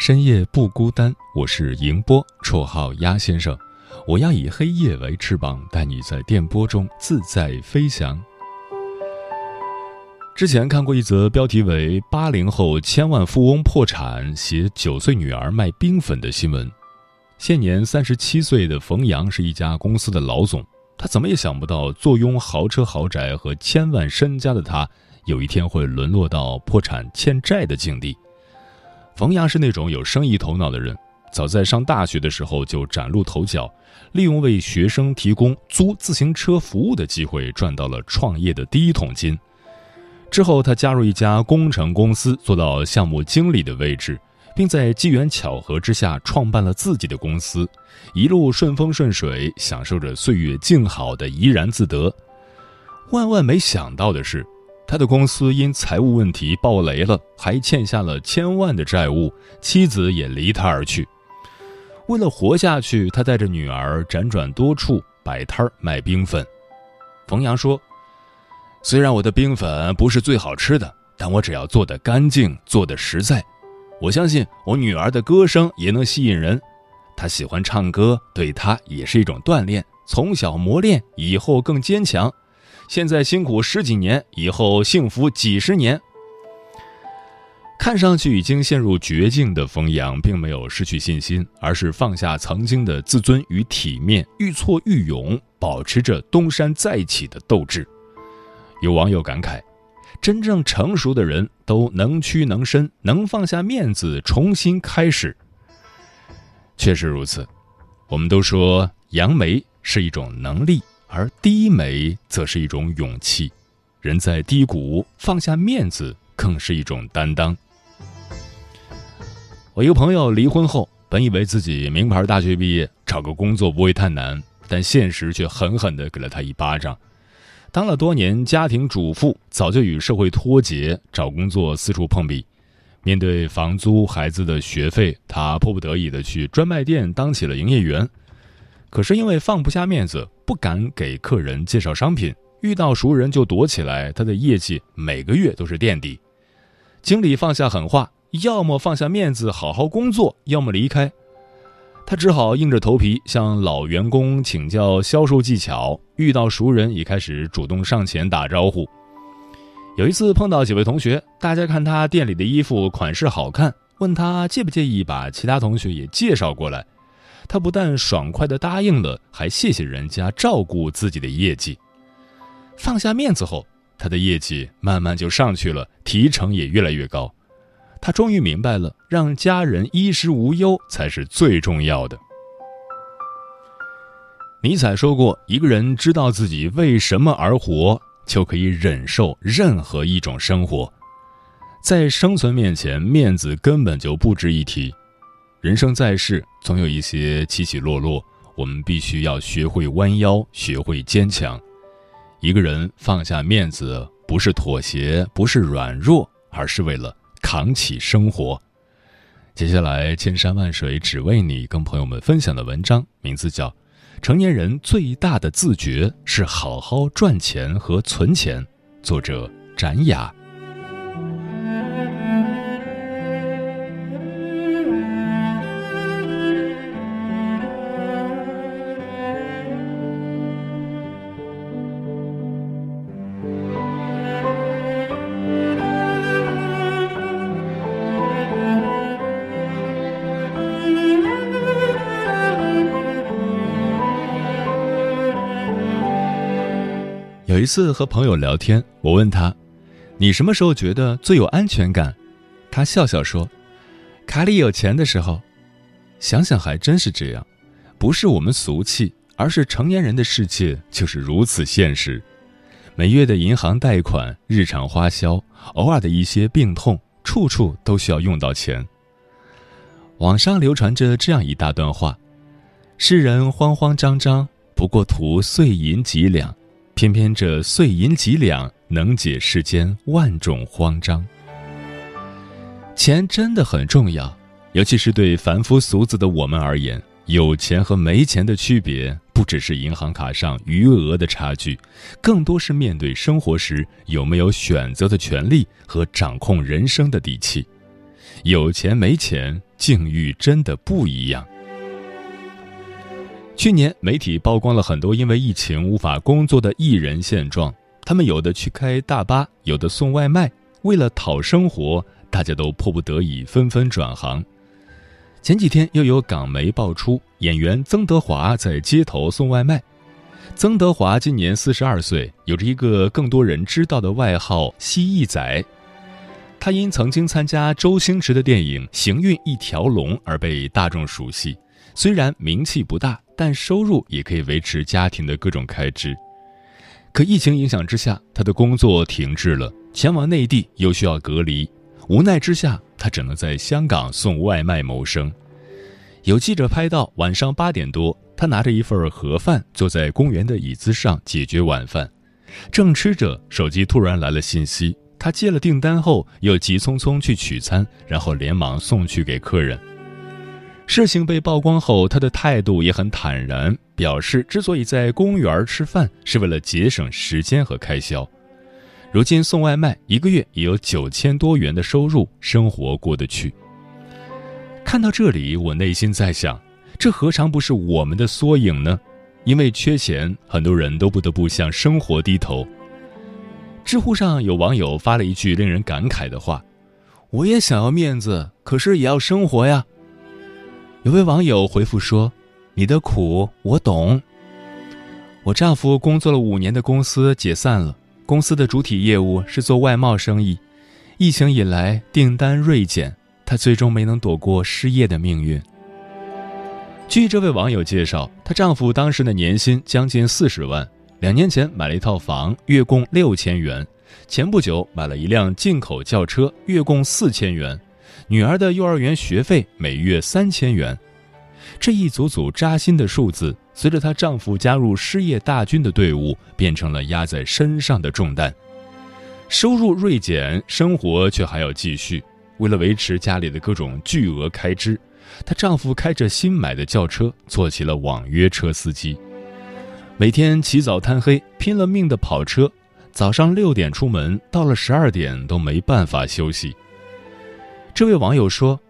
深夜不孤单，我是迎波，绰号鸭先生。我要以黑夜为翅膀，带你在电波中自在飞翔。之前看过一则标题为“八零后千万富翁破产，携九岁女儿卖冰粉”的新闻。现年三十七岁的冯阳是一家公司的老总，他怎么也想不到，坐拥豪车豪宅和千万身家的他，有一天会沦落到破产欠债的境地。冯阳是那种有生意头脑的人，早在上大学的时候就崭露头角，利用为学生提供租自行车服务的机会，赚到了创业的第一桶金。之后，他加入一家工程公司，做到项目经理的位置，并在机缘巧合之下创办了自己的公司，一路顺风顺水，享受着岁月静好的怡然自得。万万没想到的是。他的公司因财务问题爆雷了，还欠下了千万的债务，妻子也离他而去。为了活下去，他带着女儿辗转多处摆摊卖冰粉。冯阳说：“虽然我的冰粉不是最好吃的，但我只要做的干净，做的实在，我相信我女儿的歌声也能吸引人。她喜欢唱歌，对她也是一种锻炼，从小磨练，以后更坚强。”现在辛苦十几年，以后幸福几十年。看上去已经陷入绝境的冯阳，并没有失去信心，而是放下曾经的自尊与体面，愈挫愈勇，保持着东山再起的斗志。有网友感慨：真正成熟的人都能屈能伸，能放下面子，重新开始。确实如此，我们都说杨梅是一种能力。而低眉则是一种勇气，人在低谷放下面子更是一种担当。我一个朋友离婚后，本以为自己名牌大学毕业，找个工作不会太难，但现实却狠狠地给了他一巴掌。当了多年家庭主妇，早就与社会脱节，找工作四处碰壁。面对房租、孩子的学费，他迫不得已的去专卖店当起了营业员。可是因为放不下面子，不敢给客人介绍商品，遇到熟人就躲起来，他的业绩每个月都是垫底。经理放下狠话，要么放下面子好好工作，要么离开。他只好硬着头皮向老员工请教销售技巧，遇到熟人也开始主动上前打招呼。有一次碰到几位同学，大家看他店里的衣服款式好看，问他介不介意把其他同学也介绍过来。他不但爽快的答应了，还谢谢人家照顾自己的业绩。放下面子后，他的业绩慢慢就上去了，提成也越来越高。他终于明白了，让家人衣食无忧才是最重要的。尼采说过：“一个人知道自己为什么而活，就可以忍受任何一种生活。在生存面前，面子根本就不值一提。”人生在世，总有一些起起落落，我们必须要学会弯腰，学会坚强。一个人放下面子，不是妥协，不是软弱，而是为了扛起生活。接下来，千山万水只为你，跟朋友们分享的文章名字叫《成年人最大的自觉是好好赚钱和存钱》，作者展雅。一次和朋友聊天，我问他：“你什么时候觉得最有安全感？”他笑笑说：“卡里有钱的时候。”想想还真是这样，不是我们俗气，而是成年人的世界就是如此现实。每月的银行贷款、日常花销、偶尔的一些病痛，处处都需要用到钱。网上流传着这样一大段话：世人慌慌张张，不过图碎银几两，偏偏这碎银几两能解世间万种慌张。钱真的很重要。尤其是对凡夫俗子的我们而言，有钱和没钱的区别，不只是银行卡上余额的差距，更多是面对生活时有没有选择的权利和掌控人生的底气。有钱没钱，境遇真的不一样。去年媒体曝光了很多因为疫情无法工作的艺人现状，他们有的去开大巴，有的送外卖，为了讨生活，大家都迫不得已纷纷转行。前几天又有港媒爆出，演员曾德华在街头送外卖。曾德华今年四十二岁，有着一个更多人知道的外号“蜥蜴仔”。他因曾经参加周星驰的电影《行运一条龙》而被大众熟悉。虽然名气不大，但收入也可以维持家庭的各种开支。可疫情影响之下，他的工作停滞了，前往内地又需要隔离。无奈之下，他只能在香港送外卖谋生。有记者拍到晚上八点多，他拿着一份盒饭，坐在公园的椅子上解决晚饭。正吃着，手机突然来了信息。他接了订单后，又急匆匆去取餐，然后连忙送去给客人。事情被曝光后，他的态度也很坦然，表示之所以在公园吃饭，是为了节省时间和开销。如今送外卖一个月也有九千多元的收入，生活过得去。看到这里，我内心在想，这何尝不是我们的缩影呢？因为缺钱，很多人都不得不向生活低头。知乎上有网友发了一句令人感慨的话：“我也想要面子，可是也要生活呀。”有位网友回复说：“你的苦我懂。我丈夫工作了五年的公司解散了。”公司的主体业务是做外贸生意，疫情以来订单锐减，他最终没能躲过失业的命运。据这位网友介绍，她丈夫当时的年薪将近四十万，两年前买了一套房，月供六千元；前不久买了一辆进口轿车，月供四千元；女儿的幼儿园学费每月三千元。这一组组扎心的数字，随着她丈夫加入失业大军的队伍，变成了压在身上的重担。收入锐减，生活却还要继续。为了维持家里的各种巨额开支，她丈夫开着新买的轿车，做起了网约车司机。每天起早贪黑，拼了命的跑车，早上六点出门，到了十二点都没办法休息。这位网友说：“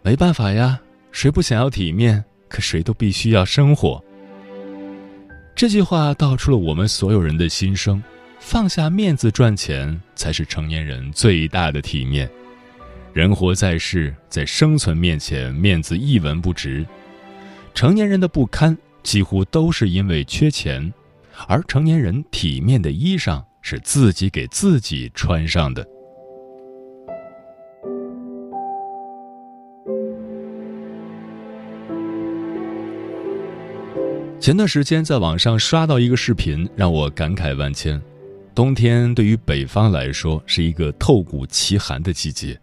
没办法呀。”谁不想要体面？可谁都必须要生活。这句话道出了我们所有人的心声：放下面子赚钱，才是成年人最大的体面。人活在世，在生存面前，面子一文不值。成年人的不堪，几乎都是因为缺钱，而成年人体面的衣裳，是自己给自己穿上的。前段时间在网上刷到一个视频，让我感慨万千。冬天对于北方来说是一个透骨奇寒的季节。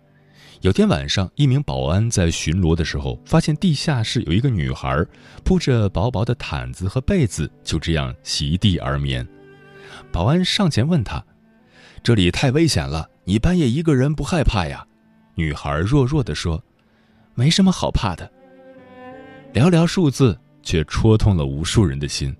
有天晚上，一名保安在巡逻的时候，发现地下室有一个女孩铺着薄薄的毯子和被子，就这样席地而眠。保安上前问她：“这里太危险了，你半夜一个人不害怕呀？”女孩弱弱地说：“没什么好怕的。”寥寥数字。却戳痛了无数人的心。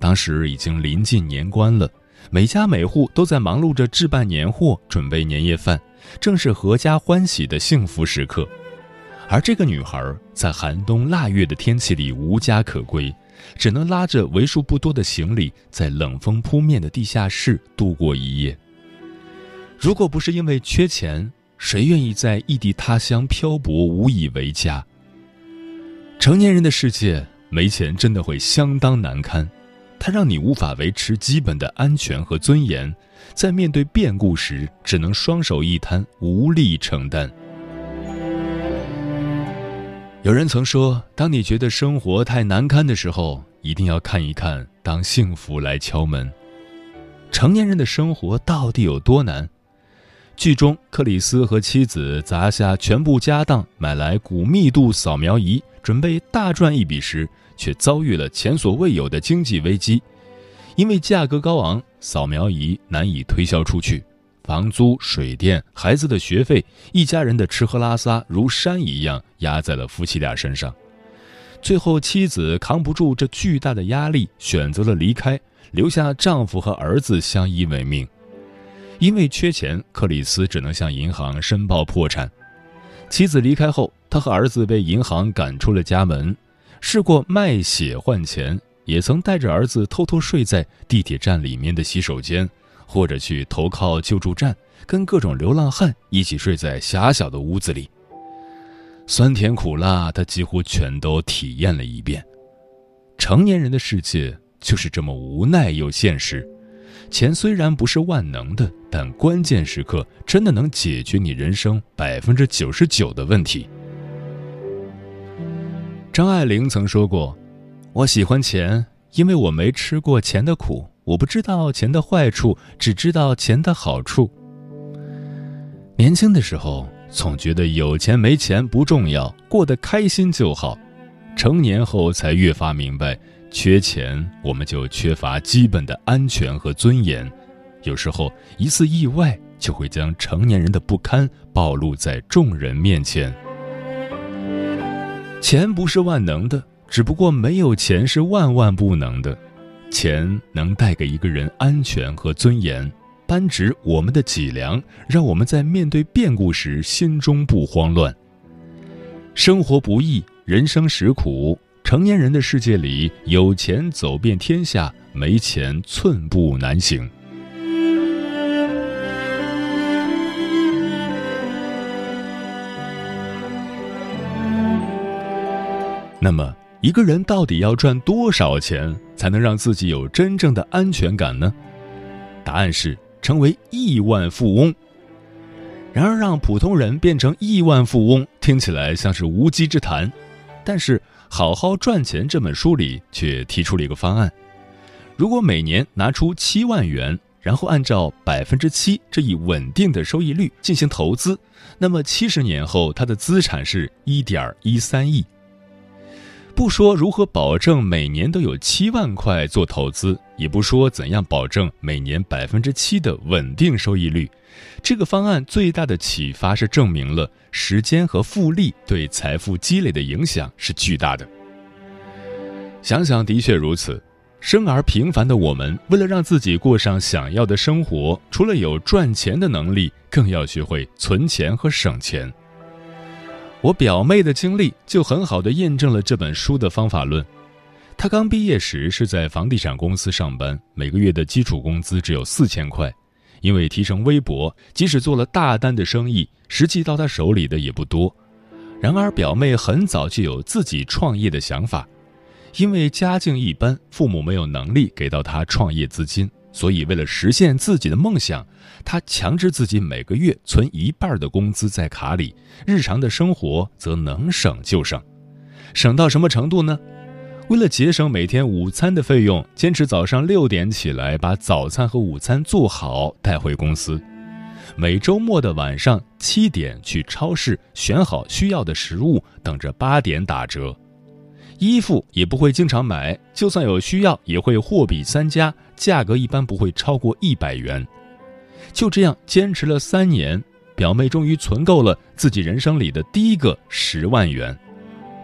当时已经临近年关了，每家每户都在忙碌着置办年货、准备年夜饭，正是阖家欢喜的幸福时刻。而这个女孩在寒冬腊月的天气里无家可归，只能拉着为数不多的行李，在冷风扑面的地下室度过一夜。如果不是因为缺钱，谁愿意在异地他乡漂泊，无以为家？成年人的世界。没钱真的会相当难堪，它让你无法维持基本的安全和尊严，在面对变故时，只能双手一摊，无力承担。有人曾说，当你觉得生活太难堪的时候，一定要看一看，当幸福来敲门。成年人的生活到底有多难？剧中，克里斯和妻子砸下全部家当买来骨密度扫描仪，准备大赚一笔时，却遭遇了前所未有的经济危机。因为价格高昂，扫描仪难以推销出去。房租、水电、孩子的学费，一家人的吃喝拉撒如山一样压在了夫妻俩身上。最后，妻子扛不住这巨大的压力，选择了离开，留下丈夫和儿子相依为命。因为缺钱，克里斯只能向银行申报破产。妻子离开后，他和儿子被银行赶出了家门。试过卖血换钱，也曾带着儿子偷偷睡在地铁站里面的洗手间。或者去投靠救助站，跟各种流浪汉一起睡在狭小的屋子里。酸甜苦辣，他几乎全都体验了一遍。成年人的世界就是这么无奈又现实。钱虽然不是万能的，但关键时刻真的能解决你人生百分之九十九的问题。张爱玲曾说过：“我喜欢钱，因为我没吃过钱的苦。”我不知道钱的坏处，只知道钱的好处。年轻的时候总觉得有钱没钱不重要，过得开心就好。成年后才越发明白，缺钱我们就缺乏基本的安全和尊严。有时候一次意外就会将成年人的不堪暴露在众人面前。钱不是万能的，只不过没有钱是万万不能的。钱能带给一个人安全和尊严，扳直我们的脊梁，让我们在面对变故时心中不慌乱。生活不易，人生实苦，成年人的世界里，有钱走遍天下，没钱寸步难行。那么。一个人到底要赚多少钱才能让自己有真正的安全感呢？答案是成为亿万富翁。然而，让普通人变成亿万富翁听起来像是无稽之谈，但是《好好赚钱》这本书里却提出了一个方案：如果每年拿出七万元，然后按照百分之七这一稳定的收益率进行投资，那么七十年后他的资产是一点一三亿。不说如何保证每年都有七万块做投资，也不说怎样保证每年百分之七的稳定收益率，这个方案最大的启发是证明了时间和复利对财富积累的影响是巨大的。想想的确如此，生而平凡的我们，为了让自己过上想要的生活，除了有赚钱的能力，更要学会存钱和省钱。我表妹的经历就很好的验证了这本书的方法论。她刚毕业时是在房地产公司上班，每个月的基础工资只有四千块，因为提成微薄，即使做了大单的生意，实际到她手里的也不多。然而，表妹很早就有自己创业的想法，因为家境一般，父母没有能力给到她创业资金。所以，为了实现自己的梦想，他强制自己每个月存一半的工资在卡里，日常的生活则能省就省。省到什么程度呢？为了节省每天午餐的费用，坚持早上六点起来把早餐和午餐做好带回公司。每周末的晚上七点去超市选好需要的食物，等着八点打折。衣服也不会经常买，就算有需要，也会货比三家，价格一般不会超过一百元。就这样坚持了三年，表妹终于存够了自己人生里的第一个十万元。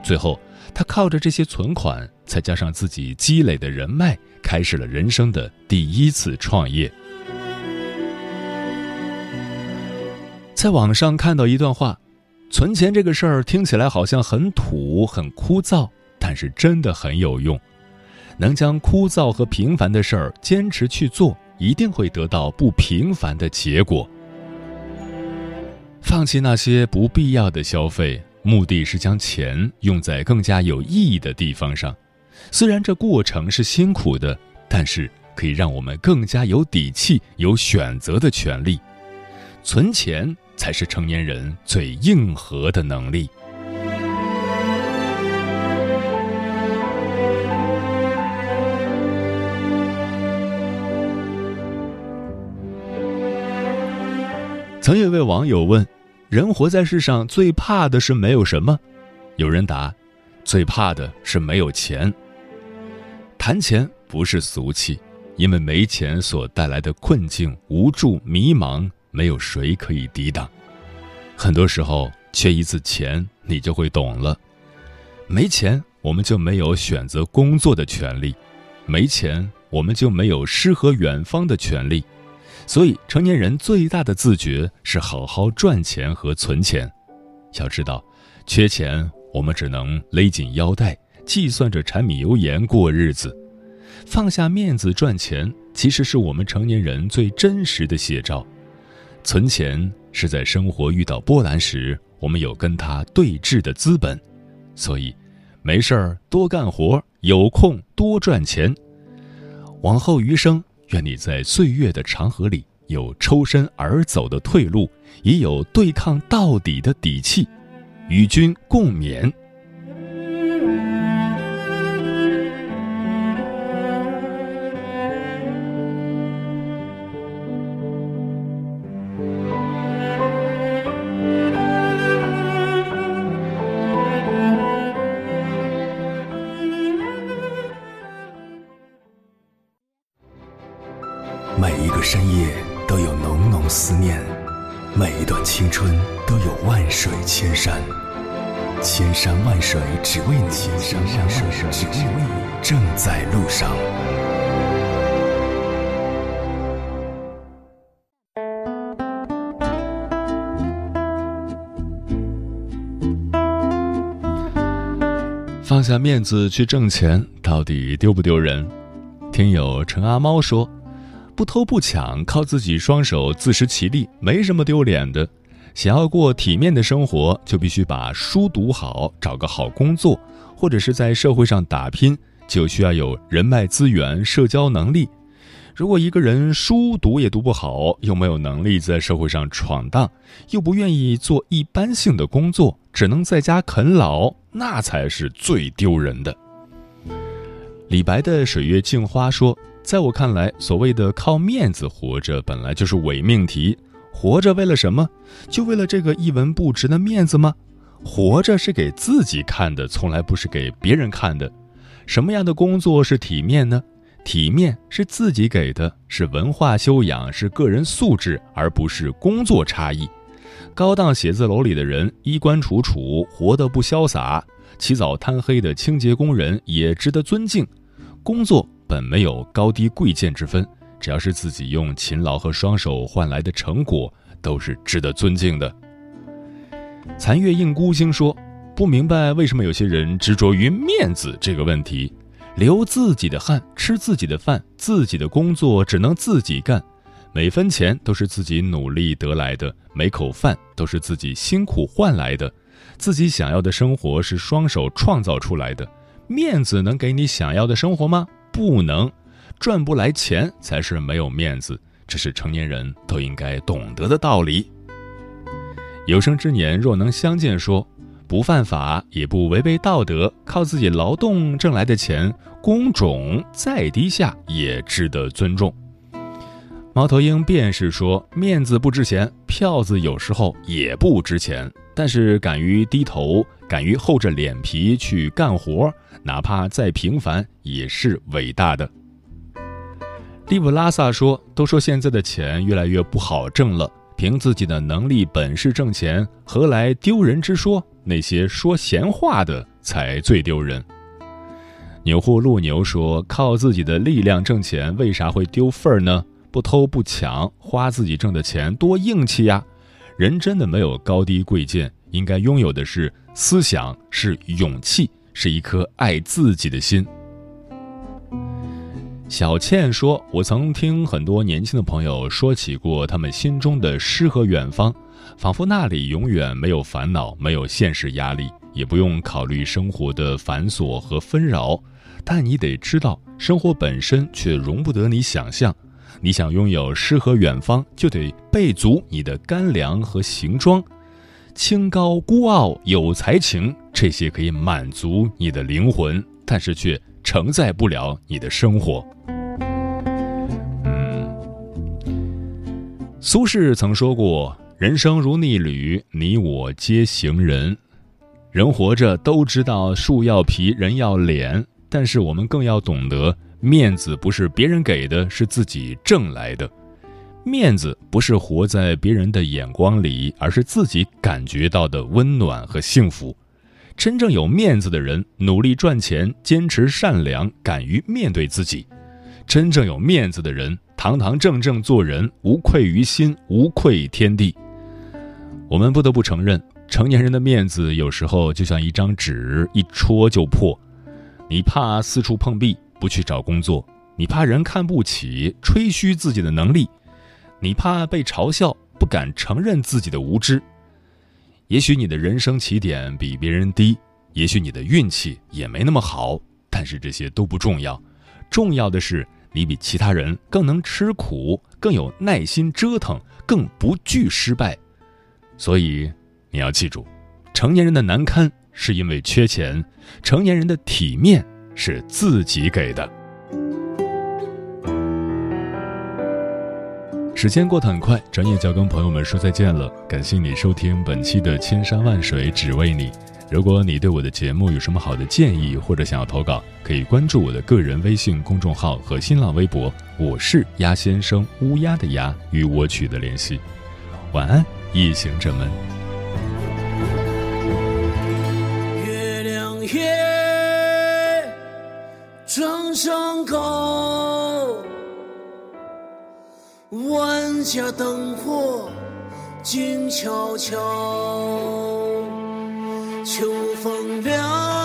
最后，她靠着这些存款，再加上自己积累的人脉，开始了人生的第一次创业。在网上看到一段话：存钱这个事儿听起来好像很土、很枯燥。但是真的很有用，能将枯燥和平凡的事儿坚持去做，一定会得到不平凡的结果。放弃那些不必要的消费，目的是将钱用在更加有意义的地方上。虽然这过程是辛苦的，但是可以让我们更加有底气、有选择的权利。存钱才是成年人最硬核的能力。曾有位网友问：“人活在世上最怕的是没有什么？”有人答：“最怕的是没有钱。”谈钱不是俗气，因为没钱所带来的困境、无助、迷茫，没有谁可以抵挡。很多时候，缺一次钱，你就会懂了。没钱，我们就没有选择工作的权利；没钱，我们就没有诗和远方的权利。所以，成年人最大的自觉是好好赚钱和存钱。要知道，缺钱我们只能勒紧腰带，计算着柴米油盐过日子。放下面子赚钱，其实是我们成年人最真实的写照。存钱是在生活遇到波澜时，我们有跟他对峙的资本。所以，没事儿多干活，有空多赚钱。往后余生。愿你在岁月的长河里有抽身而走的退路，也有对抗到底的底气，与君共勉。为你，千山万水只为你，正在路上。放下面子去挣钱，到底丢不丢人？听友陈阿猫说。不偷不抢，靠自己双手自食其力，没什么丢脸的。想要过体面的生活，就必须把书读好，找个好工作，或者是在社会上打拼，就需要有人脉资源、社交能力。如果一个人书读也读不好，又没有能力在社会上闯荡，又不愿意做一般性的工作，只能在家啃老，那才是最丢人的。李白的《水月镜花》说。在我看来，所谓的靠面子活着，本来就是伪命题。活着为了什么？就为了这个一文不值的面子吗？活着是给自己看的，从来不是给别人看的。什么样的工作是体面呢？体面是自己给的，是文化修养，是个人素质，而不是工作差异。高档写字楼里的人衣冠楚楚，活得不潇洒；起早贪黑的清洁工人也值得尊敬。工作。本没有高低贵贱之分，只要是自己用勤劳和双手换来的成果，都是值得尊敬的。残月映孤星说：“不明白为什么有些人执着于面子这个问题，流自己的汗，吃自己的饭，自己的工作只能自己干，每分钱都是自己努力得来的，每口饭都是自己辛苦换来的，自己想要的生活是双手创造出来的，面子能给你想要的生活吗？”不能赚不来钱才是没有面子，这是成年人都应该懂得的道理。有生之年若能相见，说不犯法也不违背道德，靠自己劳动挣来的钱，工种再低下也值得尊重。猫头鹰便是说，面子不值钱，票子有时候也不值钱，但是敢于低头，敢于厚着脸皮去干活。哪怕再平凡，也是伟大的。利布拉萨说：“都说现在的钱越来越不好挣了，凭自己的能力本事挣钱，何来丢人之说？那些说闲话的才最丢人。”牛户路牛说：“靠自己的力量挣钱，为啥会丢份儿呢？不偷不抢，花自己挣的钱，多硬气呀！人真的没有高低贵贱，应该拥有的是思想，是勇气。”是一颗爱自己的心。小倩说：“我曾听很多年轻的朋友说起过他们心中的诗和远方，仿佛那里永远没有烦恼，没有现实压力，也不用考虑生活的繁琐和纷扰，但你得知道，生活本身却容不得你想象。你想拥有诗和远方，就得备足你的干粮和行装。清高孤傲有才情，这些可以满足你的灵魂，但是却承载不了你的生活。嗯，苏轼曾说过：“人生如逆旅，你我皆行人。人活着都知道树要皮，人要脸，但是我们更要懂得。”面子不是别人给的，是自己挣来的。面子不是活在别人的眼光里，而是自己感觉到的温暖和幸福。真正有面子的人，努力赚钱，坚持善良，敢于面对自己。真正有面子的人，堂堂正正做人，无愧于心，无愧天地。我们不得不承认，成年人的面子有时候就像一张纸，一戳就破。你怕四处碰壁。不去找工作，你怕人看不起，吹嘘自己的能力；你怕被嘲笑，不敢承认自己的无知。也许你的人生起点比别人低，也许你的运气也没那么好，但是这些都不重要。重要的是，你比其他人更能吃苦，更有耐心折腾，更不惧失败。所以，你要记住，成年人的难堪是因为缺钱，成年人的体面。是自己给的。时间过得很快，转眼就要跟朋友们说再见了。感谢你收听本期的《千山万水只为你》。如果你对我的节目有什么好的建议，或者想要投稿，可以关注我的个人微信公众号和新浪微博，我是鸭先生，乌鸦的鸭，与我取得联系。晚安，夜行者们。月亮夜。掌上高，万家灯火静悄悄。秋风凉，